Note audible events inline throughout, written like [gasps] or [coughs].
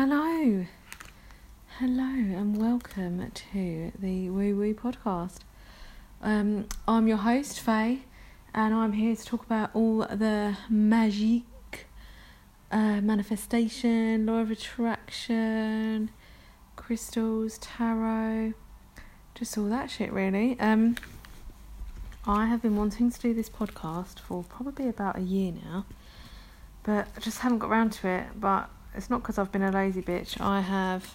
Hello. Hello and welcome to the Woo Woo podcast. Um, I'm your host, Faye, and I'm here to talk about all the magic, uh, manifestation, law of attraction, crystals, tarot, just all that shit, really. Um, I have been wanting to do this podcast for probably about a year now, but I just haven't got around to it. But it's not because I've been a lazy bitch. I have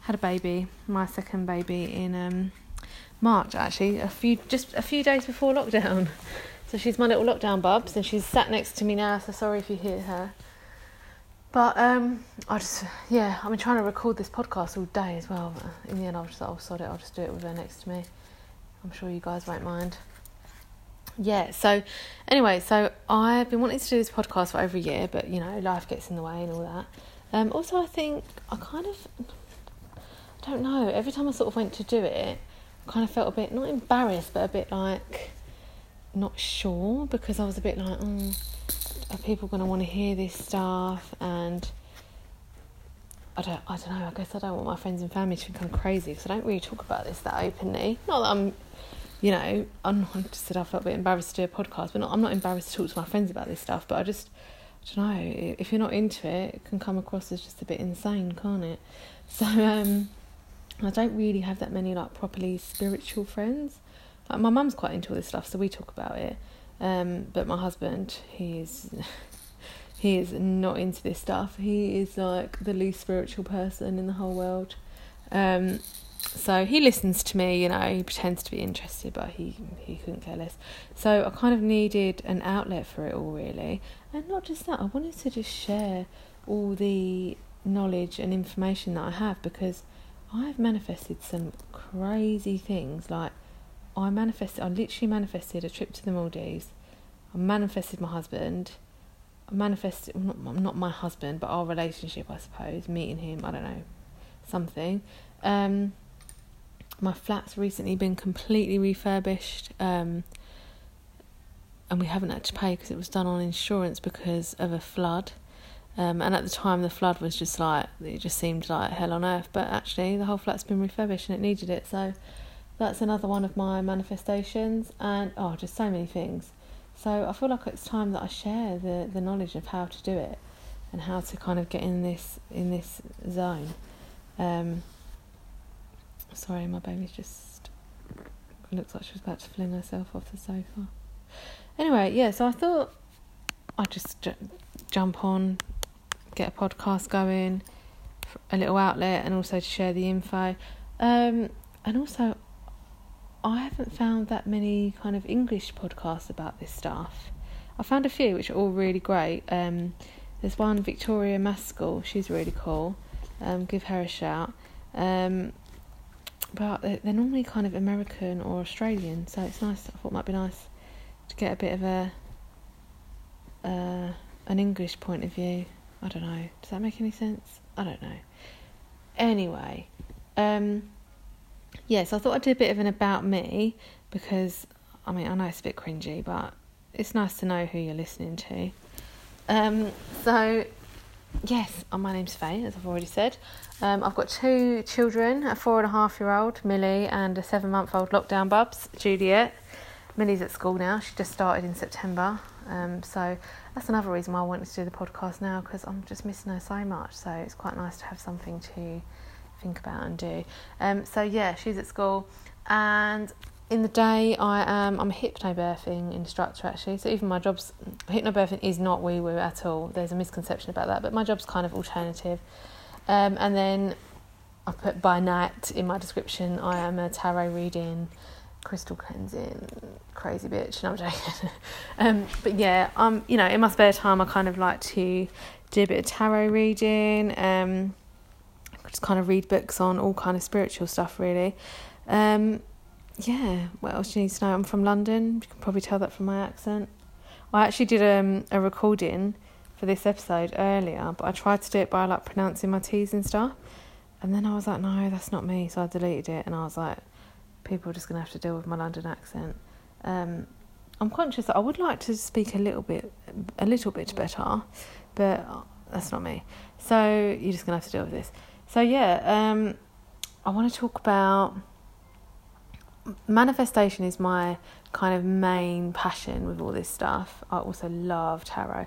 had a baby, my second baby in um, March actually, a few just a few days before lockdown. [laughs] So she's my little lockdown bubs, and she's sat next to me now. So sorry if you hear her. But um, I just yeah, I've been trying to record this podcast all day as well. In the end, I was just like, oh sod it, I'll just do it with her next to me. I'm sure you guys won't mind. Yeah. So anyway, so I've been wanting to do this podcast for over a year, but you know, life gets in the way and all that. Um, also, I think I kind of I don't know. Every time I sort of went to do it, I kind of felt a bit not embarrassed, but a bit like not sure because I was a bit like, oh, are people going to want to hear this stuff? And I don't, I don't know. I guess I don't want my friends and family to think I'm crazy because I don't really talk about this that openly. Not that I'm, you know, I'm not, [laughs] I just said I felt a bit embarrassed to do a podcast, but not, I'm not embarrassed to talk to my friends about this stuff. But I just, I don't know. If you're not into it, it can come across as just a bit insane, can't it? [laughs] So, um, I don't really have that many like properly spiritual friends. Like my mum's quite into all this stuff, so we talk about it. Um, but my husband, he's [laughs] he is not into this stuff. He is like the least spiritual person in the whole world. Um, so he listens to me, you know, he pretends to be interested, but he he couldn't care less. So I kind of needed an outlet for it all, really, and not just that. I wanted to just share all the knowledge and information that I have because I've manifested some crazy things. Like I manifested, I literally manifested a trip to the Maldives. I manifested my husband. I manifested not not my husband, but our relationship, I suppose, meeting him. I don't know, something. Um, my flat's recently been completely refurbished, um, and we haven't had to pay because it was done on insurance because of a flood. Um, and at the time, the flood was just like, it just seemed like hell on earth. But actually, the whole flat's been refurbished and it needed it. So that's another one of my manifestations. And oh, just so many things. So I feel like it's time that I share the, the knowledge of how to do it and how to kind of get in this in this zone. Um, sorry, my baby's just looks like she was about to fling herself off the sofa. Anyway, yeah, so I thought I'd just j- jump on, get a podcast going, a little outlet, and also to share the info. Um, and also, I haven't found that many kind of English podcasts about this stuff. I found a few which are all really great. Um, there's one Victoria Maskell, she's really cool. Um, give her a shout. Um, but they're, normally kind of American or Australian, so it's nice. I thought it might be nice to get a bit of a uh, an English point of view. I don't know. Does that make any sense? I don't know. Anyway, um, yes, yeah, so I thought I'd do a bit of an about me because I mean I know it's a bit cringy, but it's nice to know who you're listening to. Um, so yes, uh, my name's Faye, as I've already said. Um, I've got two children, a four and a half year old Millie and a seven month old lockdown bubs, Juliet. Millie's at school now. She just started in September. Um, so that's another reason why I wanted to do the podcast now because I'm just missing her so much. So it's quite nice to have something to think about and do. Um, so yeah, she's at school, and in the day I am I'm a hypnobirthing instructor actually. So even my job's hypnobirthing is not wee woo at all. There's a misconception about that, but my job's kind of alternative. Um, and then I put by night in my description. I am a tarot reading crystal cleansing crazy bitch no i'm joking [laughs] um but yeah um you know in my spare time i kind of like to do a bit of tarot reading um just kind of read books on all kind of spiritual stuff really um yeah what else do you need to know i'm from london you can probably tell that from my accent i actually did um, a recording for this episode earlier but i tried to do it by like pronouncing my t's and stuff and then i was like no that's not me so i deleted it and i was like people are just going to have to deal with my London accent. Um, I'm conscious that I would like to speak a little bit, a little bit better, but that's not me. So you're just gonna have to deal with this. So yeah, um, I want to talk about manifestation is my kind of main passion with all this stuff. I also love tarot,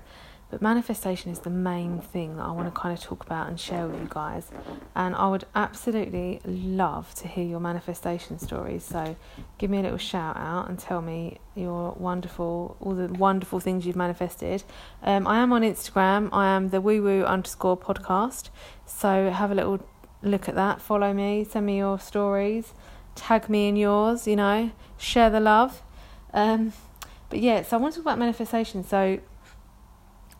but manifestation is the main thing that I want to kind of talk about and share with you guys. And I would absolutely love to hear your manifestation stories. So give me a little shout out and tell me your wonderful, all the wonderful things you've manifested. Um, I am on Instagram. I am the woo woo underscore podcast. So have a little look at that. Follow me. Send me your stories. Tag me in yours. You know, share the love. Um, but yeah, so I want to talk about manifestation. So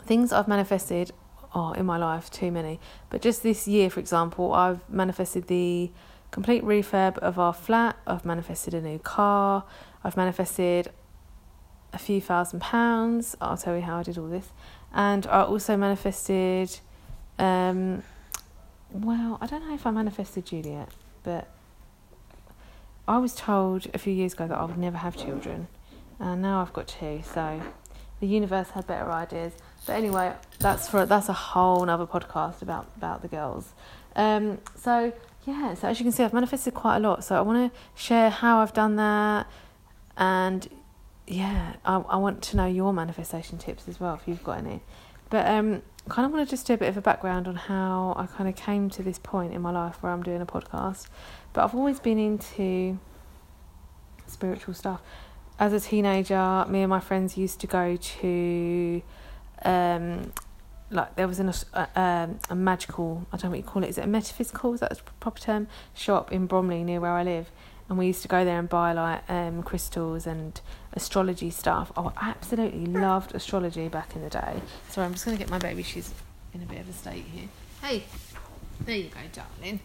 things I've manifested oh, in my life, too many. But just this year, for example, I've manifested the complete refurb of our flat. I've manifested a new car. I've manifested a few thousand pounds. I'll tell you how I did all this. And I also manifested, um, well, I don't know if I manifested Juliet, but I was told a few years ago that I would never have children. And now I've got two, so the universe had better ideas. But anyway, that's for that's a whole other podcast about about the girls. Um, so yeah, so as you can see, I've manifested quite a lot. So I want to share how I've done that, and yeah, I I want to know your manifestation tips as well if you've got any. But um, kind of want to just do a bit of a background on how I kind of came to this point in my life where I'm doing a podcast. But I've always been into spiritual stuff. As a teenager, me and my friends used to go to um, like there was an, a, um, a magical I don't know what you call it is it a metaphysical is that a proper term shop in Bromley near where I live and we used to go there and buy like um, crystals and astrology stuff. Oh, I absolutely loved astrology back in the day. Sorry I'm just going to get my baby. She's in a bit of a state here. Hey there you go darling.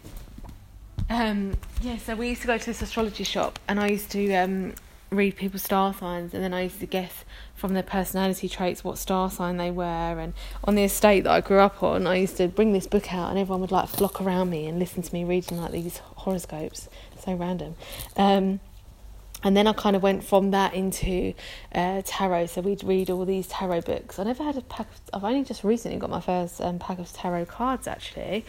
Um, yeah so we used to go to this astrology shop and I used to um, read people's star signs and then I used to guess from their personality traits what star sign they were and on the estate that I grew up on I used to bring this book out and everyone would like flock around me and listen to me reading like these horoscopes. So random. Um, and then I kind of went from that into uh, tarot. So we'd read all these tarot books. I never had a pack. Of, I've only just recently got my first um, pack of tarot cards actually,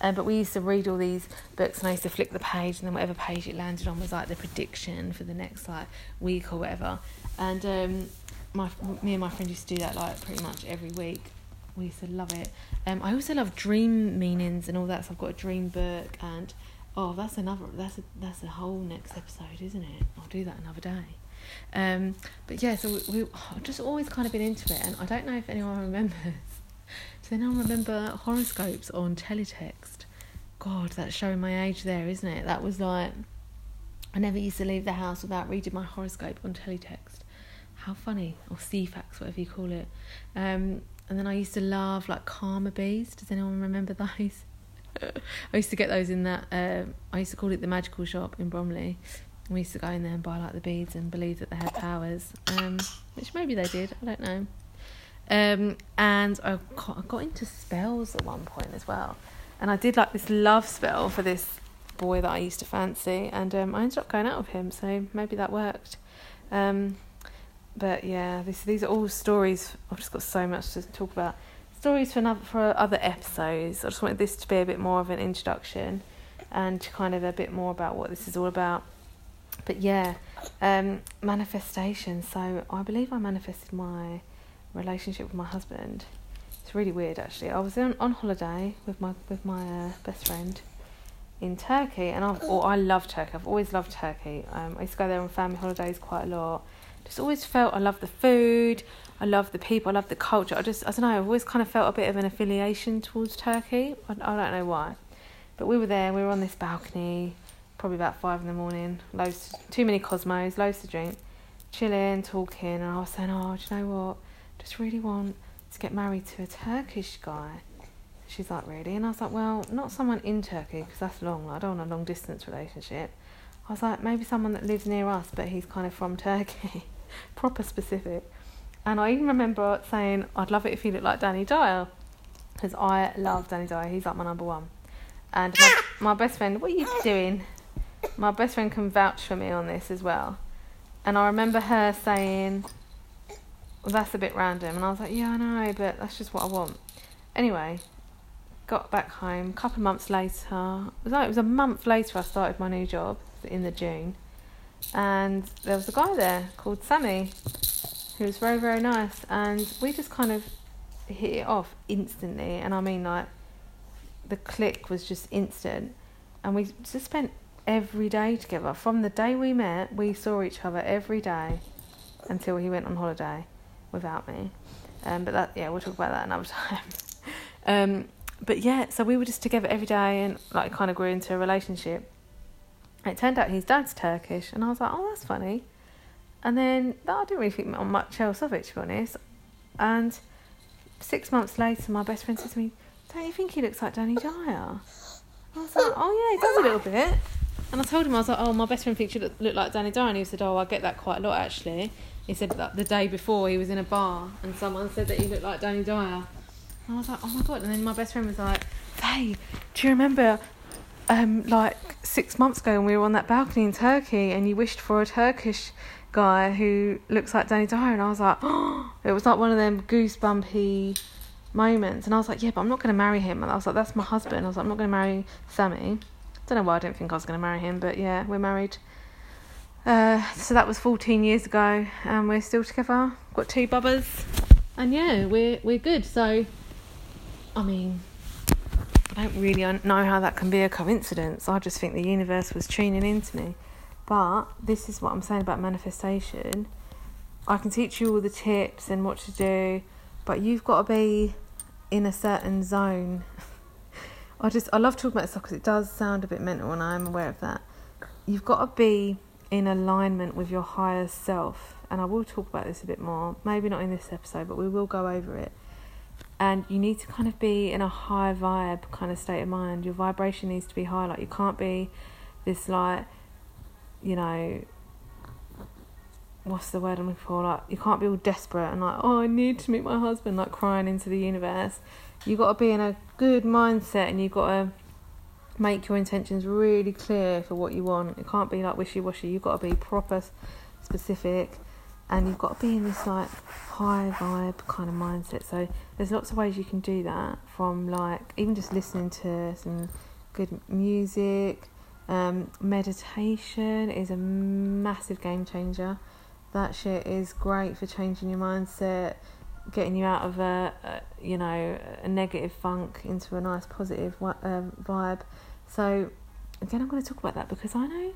um, but we used to read all these books and I used to flick the page and then whatever page it landed on was like the prediction for the next like week or whatever. And um, my me and my friend used to do that like pretty much every week. We used to love it. Um, I also love dream meanings and all that. So I've got a dream book and oh, that's another. That's a that's a whole next episode, isn't it? I'll do that another day. Um, but yeah, so we, we I've just always kind of been into it, and I don't know if anyone [laughs] remembers then I remember horoscopes on teletext. God, that's showing my age there, isn't it? That was like, I never used to leave the house without reading my horoscope on teletext. How funny, or Ceefax, whatever you call it. Um, and then I used to love like Karma beads. Does anyone remember those? [laughs] I used to get those in that. Uh, I used to call it the magical shop in Bromley. We used to go in there and buy like the beads and believe that they had powers, um, which maybe they did. I don't know. Um, and I got, I got into spells at one point as well. And I did like this love spell for this boy that I used to fancy, and um, I ended up going out with him, so maybe that worked. Um, but yeah, this, these are all stories. I've just got so much to talk about. Stories for another, for other episodes. I just wanted this to be a bit more of an introduction, and kind of a bit more about what this is all about. But yeah, um, manifestation. So I believe I manifested my relationship with my husband. It's really weird actually. I was on, on holiday with my with my uh, best friend in Turkey, and I've oh, I love Turkey. I've always loved Turkey. Um, I used to go there on family holidays quite a lot. Just always felt I love the food. I love the people. I love the culture. I just I don't know. I've always kind of felt a bit of an affiliation towards Turkey. I, I don't know why, but we were there. We were on this balcony, probably about five in the morning. Loads, too many Cosmos, loads to drink, chilling, talking, and I was saying, oh, do you know what? just really want to get married to a Turkish guy. She's like, really? And I was like, well, not someone in Turkey because that's long. I don't want a long distance relationship. I was like, maybe someone that lives near us, but he's kind of from [laughs] Turkey, proper specific. And I even remember saying, I'd love it if he looked like Danny Dyer, because I love Danny Dyer. He's like my number one. And my, my best friend, what are you doing? My best friend can vouch for me on this as well. And I remember her saying, well, that's a bit random. And I was like, yeah, I know, but that's just what I want. anyway, got back home. A couple of months later, it was, like, it was a month later I started my new job in the June, and there was a guy there called Sammy, who was very very nice, and we just kind of hit it off instantly, and I mean like the click was just instant, and we just spent every day together. From the day we met, we saw each other every day until he went on holiday without me. Um, but that yeah, we'll talk about that another [laughs] time. um, but yeah, so we were just together every day and like kind of grew into a relationship. It turned out his dad's Turkish, and I was like, oh, that's funny. And then that I didn't really think much else of it, to be honest. And six months later, my best friend said to me, "Don't you think he looks like Danny Dyer?" I was like, "Oh yeah, he does a little bit." And I told him I was like, "Oh, my best friend thinks you look, look like Danny Dyer," and he said, "Oh, I get that quite a lot actually." He said that the day before he was in a bar and someone said that he looked like Danny Dyer. And I was like, "Oh my god!" And then my best friend was like, "Hey, do you remember?" Um, like six months ago, when we were on that balcony in Turkey, and you wished for a Turkish guy who looks like Danny Dyer, and I was like, oh, [gasps] it was like one of them goosebumpy moments, and I was like, yeah, but I'm not going to marry him, and I was like, that's my husband. I was like, I'm not going to marry Sammy. Don't know why I didn't think I was going to marry him, but yeah, we're married. Uh, so that was 14 years ago, and we're still together. Got two bubbers, and yeah, we're we're good. So, I mean, I don't really know how that can be a coincidence. I just think the universe was tuning into me. But this is what I'm saying about manifestation. I can teach you all the tips and what to do, but you've got to be in a certain zone. [laughs] I just I love talking about stuff because it does sound a bit mental, and I'm aware of that. You've got to be in alignment with your higher self, and I will talk about this a bit more. Maybe not in this episode, but we will go over it. And you need to kind of be in a high vibe kind of state of mind. Your vibration needs to be high. Like you can't be this like you know, what's the word I'm looking for? Like, you can't be all desperate and like, oh, I need to meet my husband, like crying into the universe. You got to be in a good mindset and you got to make your intentions really clear for what you want. It can't be like wishy washy. You've got to be proper, specific, and you've got to be in this like high vibe kind of mindset. So there's lots of ways you can do that from like even just listening to some good music um, meditation is a massive game changer. That shit is great for changing your mindset, getting you out of a, a you know a negative funk into a nice positive um, vibe. So again, I'm going to talk about that because I know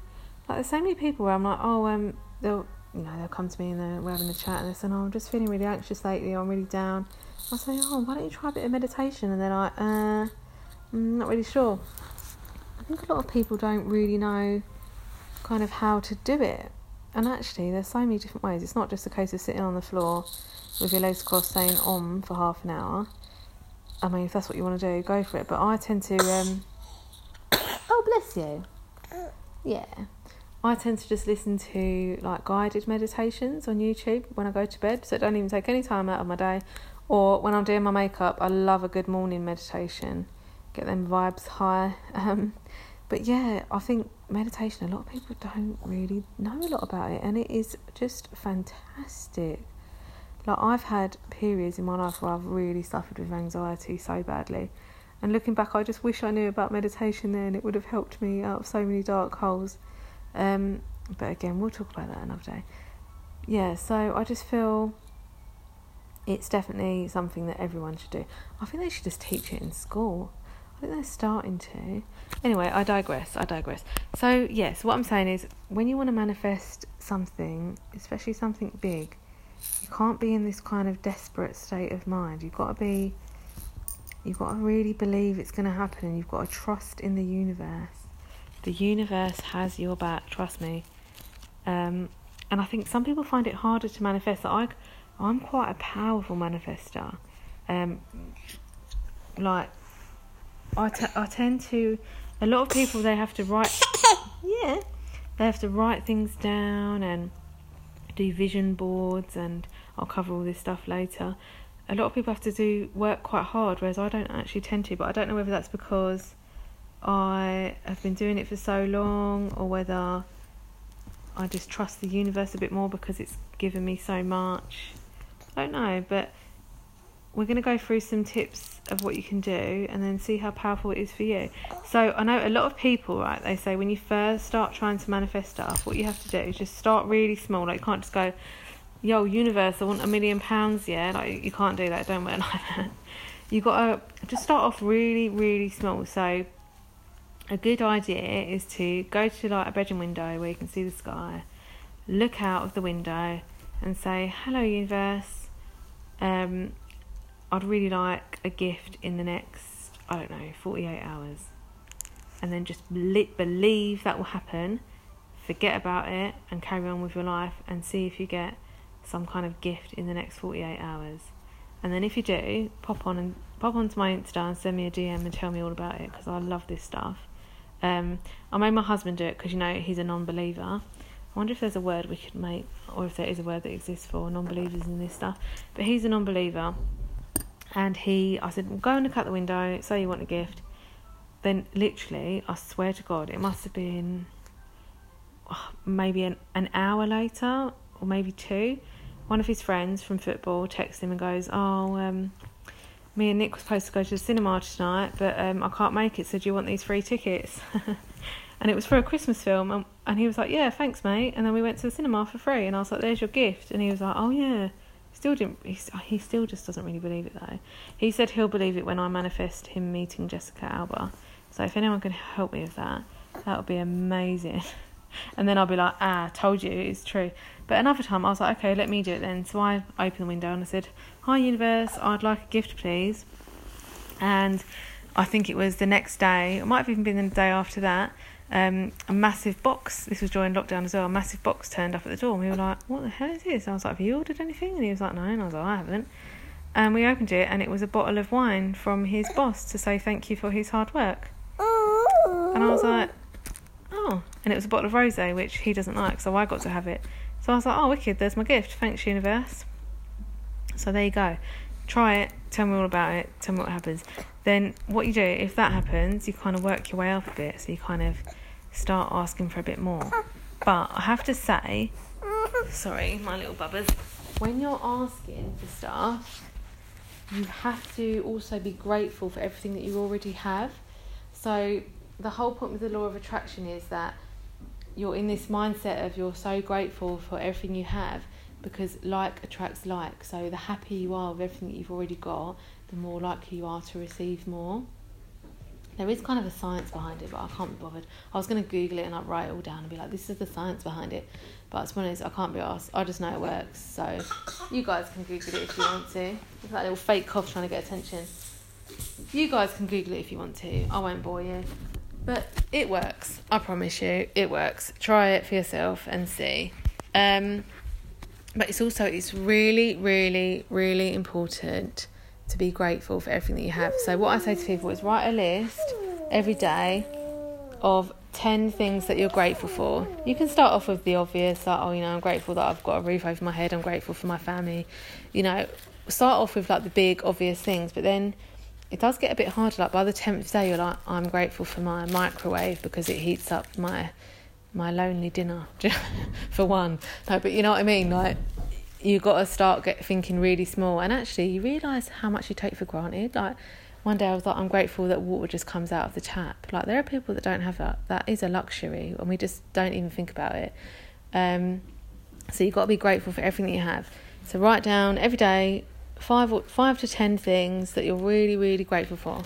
like there's so many people where I'm like, oh, um, they'll you know they'll come to me and they're, we're having a chat and they say, oh, I'm just feeling really anxious lately. I'm really down. I say, oh, why don't you try a bit of meditation? And they're like, uh, I'm not really sure I think a lot of people don't really know kind of how to do it. And actually, there's so many different ways. It's not just a case of sitting on the floor with your legs crossed saying om for half an hour. I mean, if that's what you want to do, go for it. But I tend to. Um, [coughs] oh, bless you. Yeah. I tend to just listen to like guided meditations on YouTube when I go to bed, so it don't even take any time out of my day. Or when I'm doing my makeup, I love a good morning meditation get them vibes high. [laughs] Um, but yeah, I think meditation, a lot of people don't really know a lot about it, and it is just fantastic. Like, I've had periods in my life where I've really suffered with anxiety so badly. And looking back, I just wish I knew about meditation then. It would have helped me out of so many dark holes. Um, but again, we'll talk about that another day. Yeah, so I just feel it's definitely something that everyone should do. I think they should just teach it in school. I think they're starting to. Anyway, I digress. I digress. So, yes, what I'm saying is when you want to manifest something, especially something big, you can't be in this kind of desperate state of mind. You've got to be, you've got to really believe it's going to happen and you've got to trust in the universe. The universe has your back, trust me. Um, and I think some people find it harder to manifest. I, I'm quite a powerful manifester. Um, like I, t- I tend to a lot of people they have to write [laughs] yeah they have to write things down and do vision boards and I'll cover all this stuff later a lot of people have to do work quite hard whereas I don't actually tend to but I don't know whether that's because I have been doing it for so long or whether I just trust the universe a bit more because it's given me so much I don't know but we're going to go through some tips of what you can do and then see how powerful it is for you. So, I know a lot of people, right, they say when you first start trying to manifest stuff, what you have to do is just start really small. Like, you can't just go, yo, universe, I want a million pounds, yeah? Like, you can't do that, don't work like [laughs] that. you got to just start off really, really small. So, a good idea is to go to like a bedroom window where you can see the sky, look out of the window and say, hello, universe. Um, I'd really like a gift in the next, I don't know, 48 hours. And then just believe that will happen, forget about it, and carry on with your life and see if you get some kind of gift in the next 48 hours. And then if you do, pop on and pop onto my Insta and send me a DM and tell me all about it because I love this stuff. Um, I made my husband do it because you know he's a non-believer. I wonder if there's a word we could make, or if there is a word that exists for non-believers in this stuff. But he's a non-believer, and he, I said, go and look out the window, say you want a gift. Then, literally, I swear to God, it must have been oh, maybe an, an hour later, or maybe two. One of his friends from football texts him and goes, Oh, um, me and Nick were supposed to go to the cinema tonight, but um, I can't make it, so do you want these free tickets? [laughs] and it was for a Christmas film, and, and he was like, Yeah, thanks, mate. And then we went to the cinema for free, and I was like, There's your gift. And he was like, Oh, yeah still didn't. He, he still just doesn't really believe it though. He said he'll believe it when I manifest him meeting Jessica Alba. So if anyone can help me with that, that would be amazing. [laughs] and then I'll be like, ah, told you it's true. But another time I was like, okay, let me do it then. So I opened the window and I said, hi universe, I'd like a gift, please. And I think it was the next day, it might have even been the day after that um, a massive box. This was during lockdown as well. A massive box turned up at the door, and we were like, "What the hell is this?" I was like, "Have you ordered anything?" And he was like, "No." And I was like, "I haven't." And we opened it, and it was a bottle of wine from his boss to say thank you for his hard work. And I was like, "Oh!" And it was a bottle of rosé, which he doesn't like, so I got to have it. So I was like, "Oh, wicked! There's my gift. Thanks, universe." So there you go. Try it. Tell me all about it. Tell me what happens. Then what you do if that happens, you kind of work your way up a bit. So you kind of start asking for a bit more. But I have to say, sorry, my little bubbers, when you're asking for stuff, you have to also be grateful for everything that you already have. So the whole point with the law of attraction is that you're in this mindset of you're so grateful for everything you have because like attracts like. So the happier you are with everything that you've already got, the more likely you are to receive more. There is kind of a science behind it, but I can't be bothered. I was going to Google it and I'd write it all down and be like, this is the science behind it. But to be honest, I can't be asked. I just know it works. So you guys can Google it if you want to. It's that little fake cough trying to get attention. You guys can Google it if you want to. I won't bore you. But it works. I promise you, it works. Try it for yourself and see. Um, but it's also it's really, really, really important to be grateful for everything that you have. So, what I say to people is write a list every day of 10 things that you're grateful for. You can start off with the obvious, like, oh, you know, I'm grateful that I've got a roof over my head, I'm grateful for my family. You know, start off with like the big, obvious things, but then it does get a bit harder. Like, by the 10th day, you're like, I'm grateful for my microwave because it heats up my my lonely dinner [laughs] for one. No but you know what i mean? Like you got to start get thinking really small. And actually you realize how much you take for granted. Like one day I was like I'm grateful that water just comes out of the tap. Like there are people that don't have that. That is a luxury and we just don't even think about it. Um, so you've got to be grateful for everything you have. So write down every day five or five to ten things that you're really really grateful for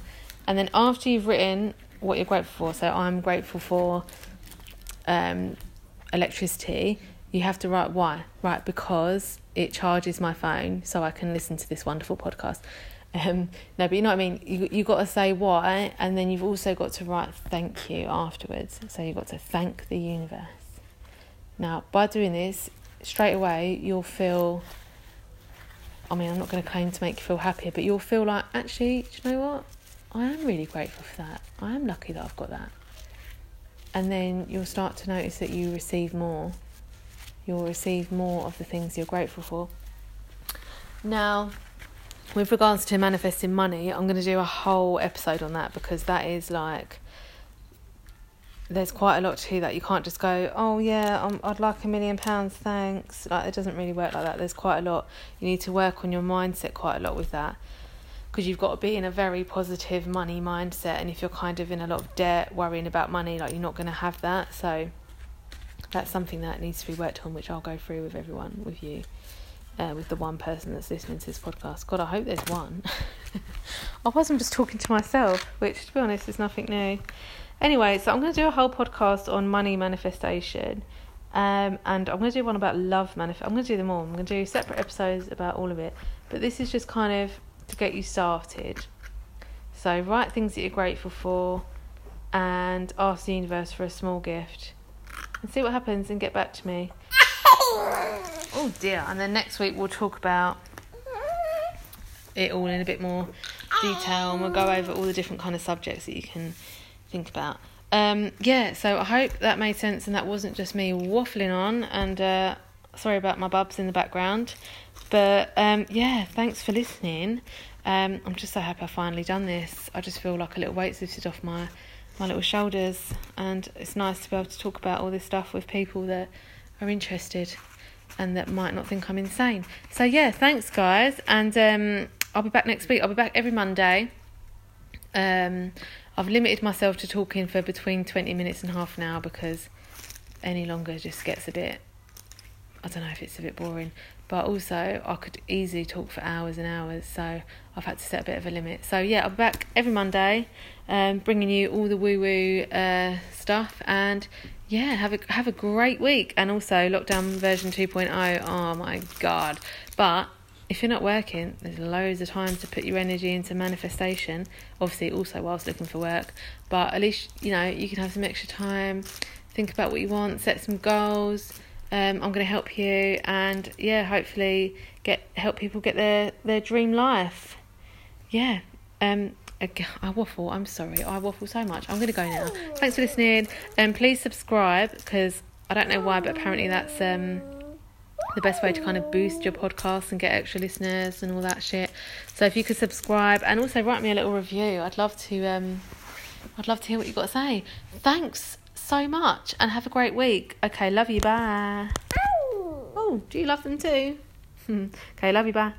and then after you've written what you're grateful for so I'm grateful for um, electricity you have to write why right because it charges my phone so I can listen to this wonderful podcast. Um, no, but you know what I mean. You you got to say why, and then you've also got to write thank you afterwards. So you've got to thank the universe. Now, by doing this, straight away you'll feel. I mean, I'm not going to claim to make you feel happier, but you'll feel like actually, do you know what? I am really grateful for that. I am lucky that I've got that. And then you'll start to notice that you receive more you'll receive more of the things you're grateful for. Now, with regards to manifesting money, I'm going to do a whole episode on that because that is like there's quite a lot to that. You can't just go, oh yeah, um, I'd like a million pounds, thanks. Like it doesn't really work like that. There's quite a lot. You need to work on your mindset quite a lot with that, because you've got to be in a very positive money mindset. And if you're kind of in a lot of debt, worrying about money, like you're not going to have that. So that's something that needs to be worked on, which I'll go through with everyone, with you. Uh, with the one person that's listening to this podcast. God, I hope there's one. [laughs] I wasn't just talking to myself, which, to be honest, is nothing new. Anyway, so I'm going to do a whole podcast on money manifestation. Um, and I'm going to do one about love manifest. I'm going to do them all. I'm going to do separate episodes about all of it. But this is just kind of to get you started. So write things that you're grateful for and ask the universe for a small gift and see what happens and get back to me. [laughs] oh dear. And then next week we'll talk about it all in a bit more detail and we'll go over all the different kind of subjects that you can think about. Um, yeah, so I hope that made sense and that wasn't just me waffling on. And uh, sorry about my bubs in the background. But um, yeah, thanks for listening. Um, I'm just so happy I finally done this. I just feel like a little weight's lifted off my my little shoulders, and it's nice to be able to talk about all this stuff with people that are interested and that might not think I'm insane. So yeah, thanks guys, and um, I'll be back next week. I'll be back every Monday. Um, I've limited myself to talking for between 20 minutes and half an hour because any longer just gets a bit, I don't know if it's a bit boring. But also, I could easily talk for hours and hours, so I've had to set a bit of a limit. So, yeah, I'm back every Monday, um, bringing you all the woo woo uh, stuff, and yeah, have a have a great week. And also, lockdown version 2.0. Oh my god! But if you're not working, there's loads of time to put your energy into manifestation. Obviously, also whilst looking for work, but at least you know you can have some extra time, think about what you want, set some goals. Um, I'm going to help you, and yeah, hopefully get help people get their their dream life. Yeah. Um, I waffle. I'm sorry. I waffle so much. I'm going to go now. Thanks for listening. And um, please subscribe because I don't know why, but apparently that's um the best way to kind of boost your podcast and get extra listeners and all that shit. So if you could subscribe and also write me a little review, I'd love to um I'd love to hear what you've got to say. Thanks so much and have a great week. Okay, love you, bye. Oh, do you love them too? [laughs] okay, love you, bye.